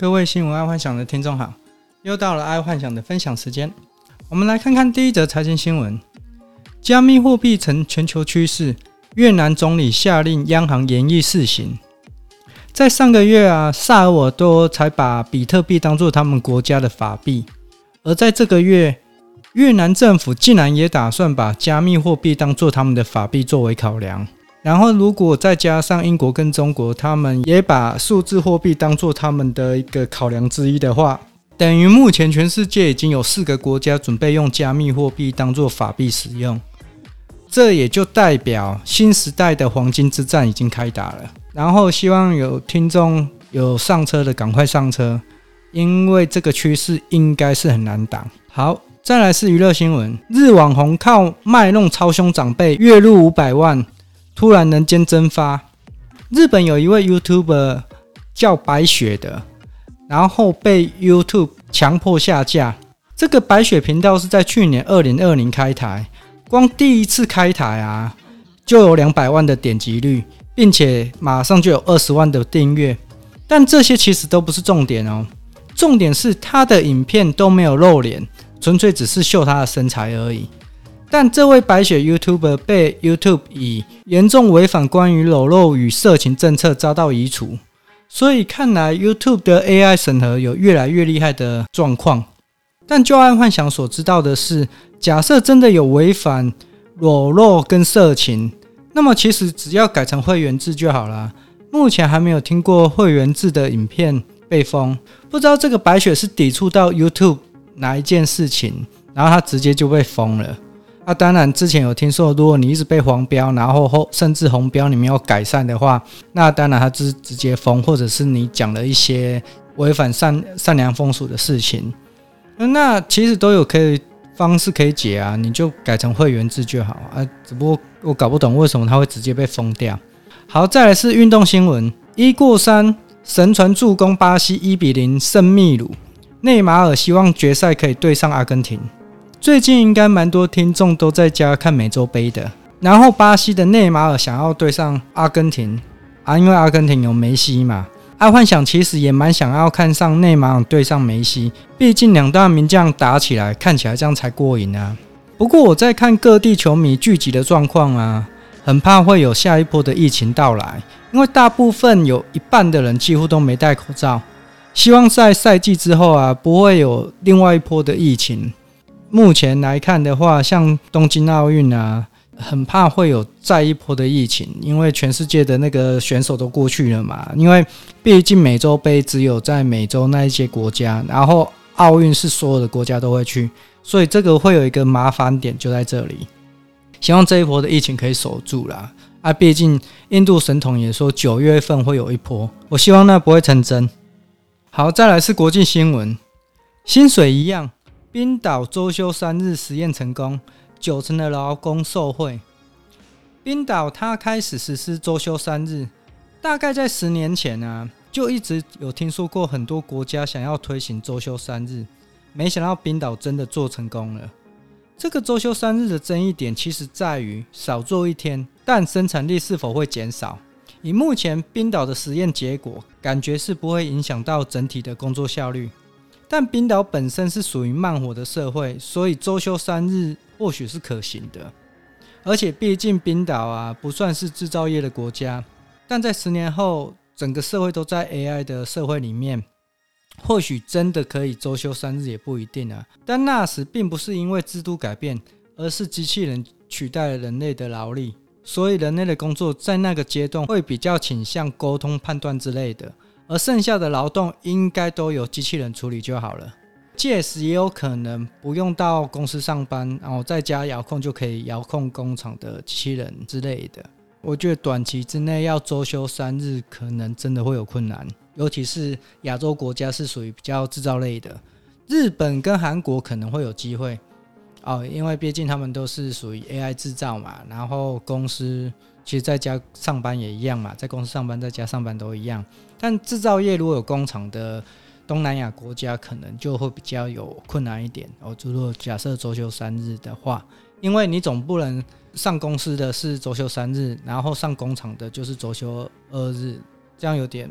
各位新闻爱幻想的听众好，又到了爱幻想的分享时间。我们来看看第一则财经新闻：加密货币成全球趋势，越南总理下令央行严议试行。在上个月啊，萨尔瓦多才把比特币当作他们国家的法币，而在这个月，越南政府竟然也打算把加密货币当作他们的法币作为考量。然后，如果再加上英国跟中国，他们也把数字货币当做他们的一个考量之一的话，等于目前全世界已经有四个国家准备用加密货币当做法币使用。这也就代表新时代的黄金之战已经开打了。然后，希望有听众有上车的赶快上车，因为这个趋势应该是很难挡。好，再来是娱乐新闻：日网红靠卖弄超凶长辈，月入五百万。突然人间蒸发，日本有一位 YouTuber 叫白雪的，然后被 YouTube 强迫下架。这个白雪频道是在去年二零二零开台，光第一次开台啊，就有两百万的点击率，并且马上就有二十万的订阅。但这些其实都不是重点哦，重点是他的影片都没有露脸，纯粹只是秀他的身材而已。但这位白雪 YouTuber 被 YouTube 以严重违反关于裸露与色情政策遭到移除，所以看来 YouTube 的 AI 审核有越来越厉害的状况。但就爱幻想所知道的是，假设真的有违反裸露跟色情，那么其实只要改成会员制就好了。目前还没有听过会员制的影片被封，不知道这个白雪是抵触到 YouTube 哪一件事情，然后他直接就被封了。那、啊、当然，之前有听说，如果你一直被黄标，然后后甚至红标，你没有改善的话，那当然他是直接封，或者是你讲了一些违反善善良风俗的事情，那其实都有可以方式可以解啊，你就改成会员制就好啊。只不过我搞不懂为什么它会直接被封掉。好，再来是运动新闻：一过三，神传助攻巴西一比零胜秘鲁，内马尔希望决赛可以对上阿根廷。最近应该蛮多听众都在家看美洲杯的，然后巴西的内马尔想要对上阿根廷啊，因为阿根廷有梅西嘛。爱幻想其实也蛮想要看上内马尔对上梅西，毕竟两大名将打起来，看起来这样才过瘾啊。不过我在看各地球迷聚集的状况啊，很怕会有下一波的疫情到来，因为大部分有一半的人几乎都没戴口罩。希望在赛季之后啊，不会有另外一波的疫情。目前来看的话，像东京奥运啊，很怕会有再一波的疫情，因为全世界的那个选手都过去了嘛。因为毕竟美洲杯只有在美洲那一些国家，然后奥运是所有的国家都会去，所以这个会有一个麻烦点就在这里。希望这一波的疫情可以守住啦。啊，毕竟印度神童也说九月份会有一波，我希望那不会成真。好，再来是国际新闻，薪水一样。冰岛周休三日实验成功，九成的劳工受惠。冰岛它开始实施周休三日，大概在十年前啊，就一直有听说过很多国家想要推行周休三日，没想到冰岛真的做成功了。这个周休三日的争议点其实在于少做一天，但生产力是否会减少？以目前冰岛的实验结果，感觉是不会影响到整体的工作效率。但冰岛本身是属于慢活的社会，所以周休三日或许是可行的。而且毕竟冰岛啊不算是制造业的国家，但在十年后整个社会都在 AI 的社会里面，或许真的可以周休三日也不一定啊。但那时并不是因为制度改变，而是机器人取代了人类的劳力，所以人类的工作在那个阶段会比较倾向沟通、判断之类的。而剩下的劳动应该都由机器人处理就好了，届时也有可能不用到公司上班，然后在家遥控就可以遥控工厂的机器人之类的。我觉得短期之内要周休三日，可能真的会有困难，尤其是亚洲国家是属于比较制造类的，日本跟韩国可能会有机会哦，因为毕竟他们都是属于 AI 制造嘛，然后公司。其实在家上班也一样嘛，在公司上班，在家上班都一样。但制造业如果有工厂的东南亚国家，可能就会比较有困难一点哦。如果假设周休三日的话，因为你总不能上公司的是周休三日，然后上工厂的就是周休二日，这样有点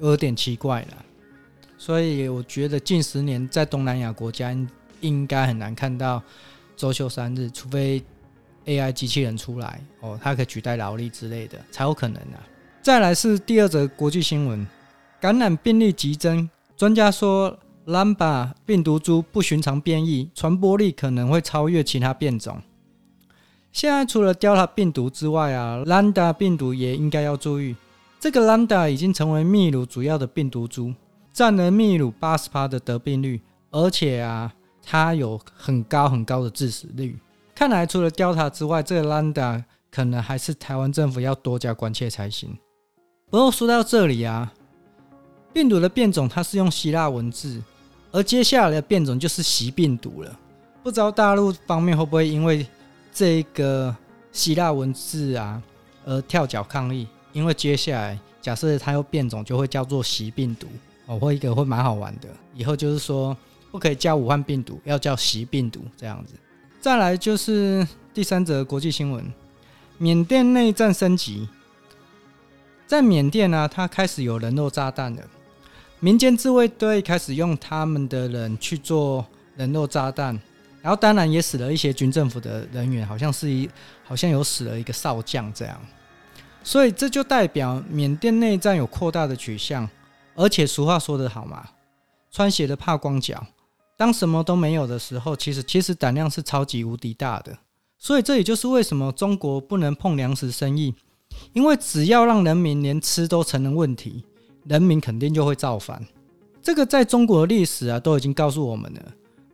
有点奇怪了。所以我觉得近十年在东南亚国家应该很难看到周休三日，除非 AI 机器人出来哦，它可以取代劳力之类的，才有可能啊。再来是第二则国际新闻，感染病例急增，专家说 Lambda 病毒株不寻常变异，传播力可能会超越其他变种。现在除了 Delta 病毒之外啊，Lambda 病毒也应该要注意。这个 Lambda 已经成为秘鲁主要的病毒株，占了秘鲁八十趴的得病率，而且啊，它有很高很高的致死率。看来除了 Delta 之外，这个 Lambda 可能还是台湾政府要多加关切才行。不过说到这里啊，病毒的变种它是用希腊文字，而接下来的变种就是习病毒了。不知道大陆方面会不会因为这个希腊文字啊而跳脚抗议？因为接下来假设它又变种，就会叫做习病毒哦，会一个会蛮好玩的。以后就是说不可以叫武汉病毒，要叫习病毒这样子。再来就是第三则国际新闻：缅甸内战升级。在缅甸呢、啊，它开始有人肉炸弹了。民间自卫队开始用他们的人去做人肉炸弹，然后当然也死了一些军政府的人员，好像是一好像有死了一个少将这样。所以这就代表缅甸内战有扩大的取向。而且俗话说得好嘛，穿鞋的怕光脚。当什么都没有的时候，其实其实胆量是超级无敌大的。所以这也就是为什么中国不能碰粮食生意。因为只要让人民连吃都成了问题，人民肯定就会造反。这个在中国的历史啊都已经告诉我们了。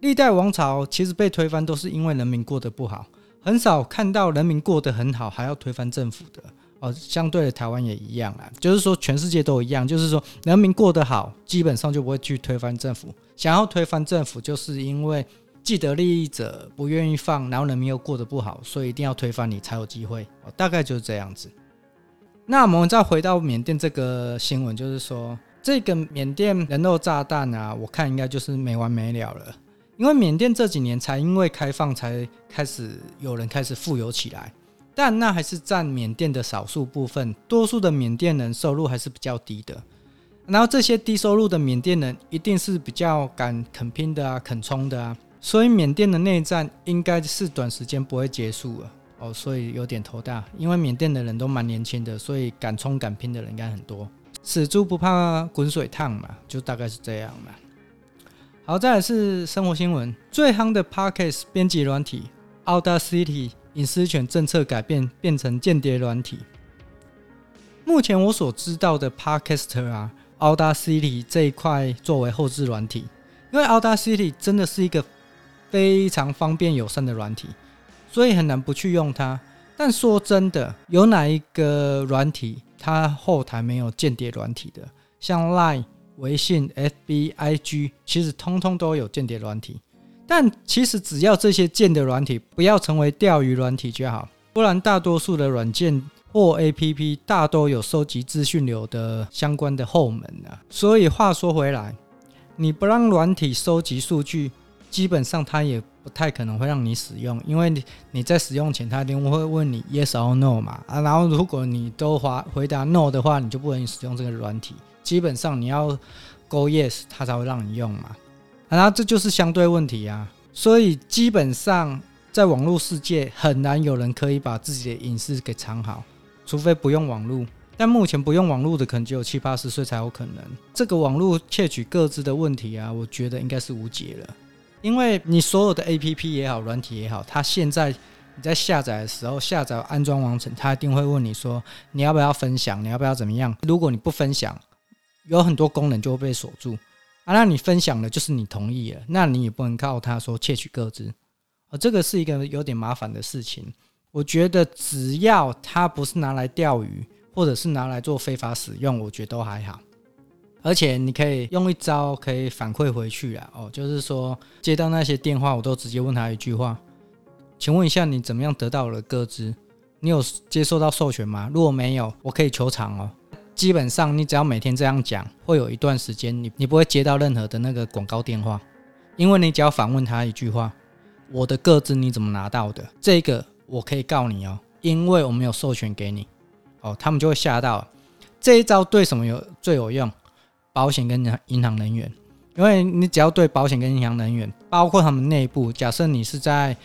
历代王朝其实被推翻都是因为人民过得不好，很少看到人民过得很好还要推翻政府的。哦，相对的台湾也一样啊，就是说全世界都一样，就是说人民过得好，基本上就不会去推翻政府。想要推翻政府，就是因为既得利益者不愿意放，然后人民又过得不好，所以一定要推翻你才有机会。哦，大概就是这样子。那我们再回到缅甸这个新闻，就是说这个缅甸人肉炸弹啊，我看应该就是没完没了了。因为缅甸这几年才因为开放才开始有人开始富有起来，但那还是占缅甸的少数部分，多数的缅甸人收入还是比较低的。然后这些低收入的缅甸人一定是比较敢肯拼的啊，肯冲的啊，所以缅甸的内战应该是短时间不会结束了。哦，所以有点头大，因为缅甸的人都蛮年轻的，所以敢冲敢拼的人应该很多。死猪不怕滚水烫嘛，就大概是这样嘛。好，再来是生活新闻，最夯的 Podcast 编辑软体 Audacity 隐私权政策改变，变成间谍软体。目前我所知道的 Podcaster 啊，Audacity 这一块作为后置软体，因为 Audacity 真的是一个非常方便友善的软体。所以很难不去用它，但说真的，有哪一个软体它后台没有间谍软体的？像 Line、微信、FB、IG，其实通通都有间谍软体。但其实只要这些间谍软体不要成为钓鱼软体就好，不然大多数的软件或 APP 大都有收集资讯流的相关的后门啊。所以话说回来，你不让软体收集数据，基本上它也不太可能会让你使用，因为你你在使用前，他一定会问你 yes or no 嘛啊，然后如果你都回回答 no 的话，你就不能使用这个软体。基本上你要 go yes，他才会让你用嘛。啊，然后这就是相对问题啊。所以基本上在网络世界很难有人可以把自己的隐私给藏好，除非不用网络。但目前不用网络的可能只有七八十岁才有可能。这个网络窃取个资的问题啊，我觉得应该是无解了。因为你所有的 APP 也好，软体也好，它现在你在下载的时候，下载安装完成，它一定会问你说，你要不要分享，你要不要怎么样？如果你不分享，有很多功能就会被锁住啊。那你分享了，就是你同意了，那你也不能靠它说窃取个资啊。这个是一个有点麻烦的事情。我觉得只要它不是拿来钓鱼，或者是拿来做非法使用，我觉得都还好。而且你可以用一招可以反馈回去啊，哦，就是说接到那些电话，我都直接问他一句话，请问一下你怎么样得到我的个资？你有接受到授权吗？如果没有，我可以求偿哦。基本上你只要每天这样讲，会有一段时间你你不会接到任何的那个广告电话，因为你只要反问他一句话，我的个资你怎么拿到的？这个我可以告你哦，因为我没有授权给你，哦，他们就会吓到。这一招对什么有最有用？保险跟银行人员，因为你只要对保险跟银行人员，包括他们内部，假设你是在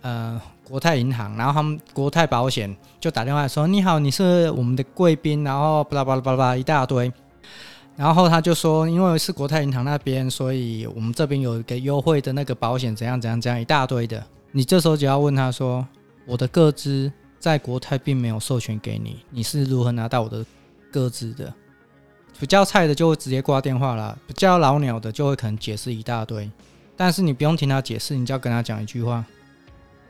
呃国泰银行，然后他们国泰保险就打电话说：“你好，你是我们的贵宾。”然后巴拉巴拉巴拉巴拉一大堆，然后他就说：“因为是国泰银行那边，所以我们这边有一个优惠的那个保险，怎样怎样怎样一大堆的。”你这时候就要问他说：“我的个资在国泰并没有授权给你，你是如何拿到我的个资的？”比较菜的就会直接挂电话了，比较老鸟的就会可能解释一大堆。但是你不用听他解释，你就要跟他讲一句话，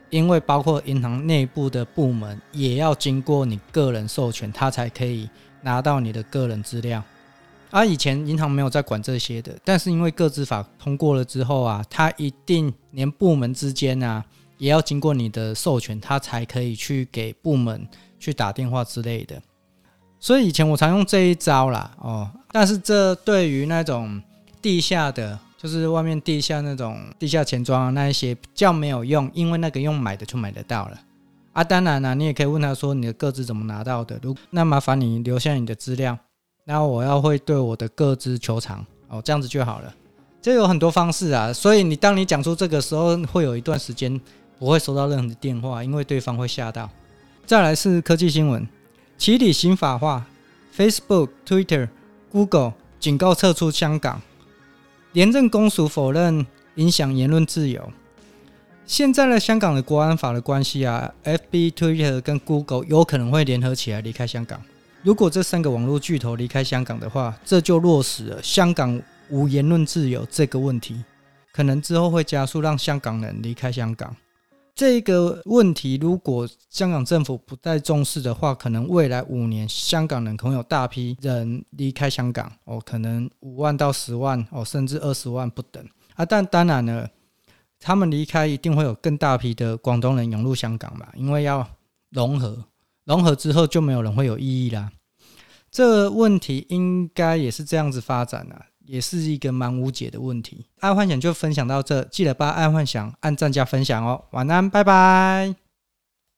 因为包括银行内部的部门也要经过你个人授权，他才可以拿到你的个人资料。而以前银行没有在管这些的，但是因为个资法通过了之后啊，他一定连部门之间啊也要经过你的授权，他才可以去给部门去打电话之类的。所以以前我常用这一招啦，哦，但是这对于那种地下的，就是外面地下那种地下钱庄那一些比较没有用，因为那个用买的就买得到了啊。当然了，你也可以问他说你的个资怎么拿到的，如那麻烦你留下你的资料。那我要会对我的个资求偿哦，这样子就好了。这有很多方式啊，所以你当你讲出这个时候，会有一段时间不会收到任何的电话，因为对方会吓到。再来是科技新闻，奇礼刑法化，Facebook、Twitter、Google 警告撤出香港，廉政公署否认影响言论自由。现在的香港的国安法的关系啊，FB、Twitter 跟 Google 有可能会联合起来离开香港。如果这三个网络巨头离开香港的话，这就落实了香港无言论自由这个问题，可能之后会加速让香港人离开香港。这个问题如果香港政府不再重视的话，可能未来五年香港人可能有大批人离开香港哦，可能五万到十万哦，甚至二十万不等啊。但当然了，他们离开一定会有更大批的广东人涌入香港嘛，因为要融合。融合之后就没有人会有异议啦，这个问题应该也是这样子发展的，也是一个蛮无解的问题。爱幻想就分享到这，记得把爱幻想按赞加分享哦，晚安，拜拜。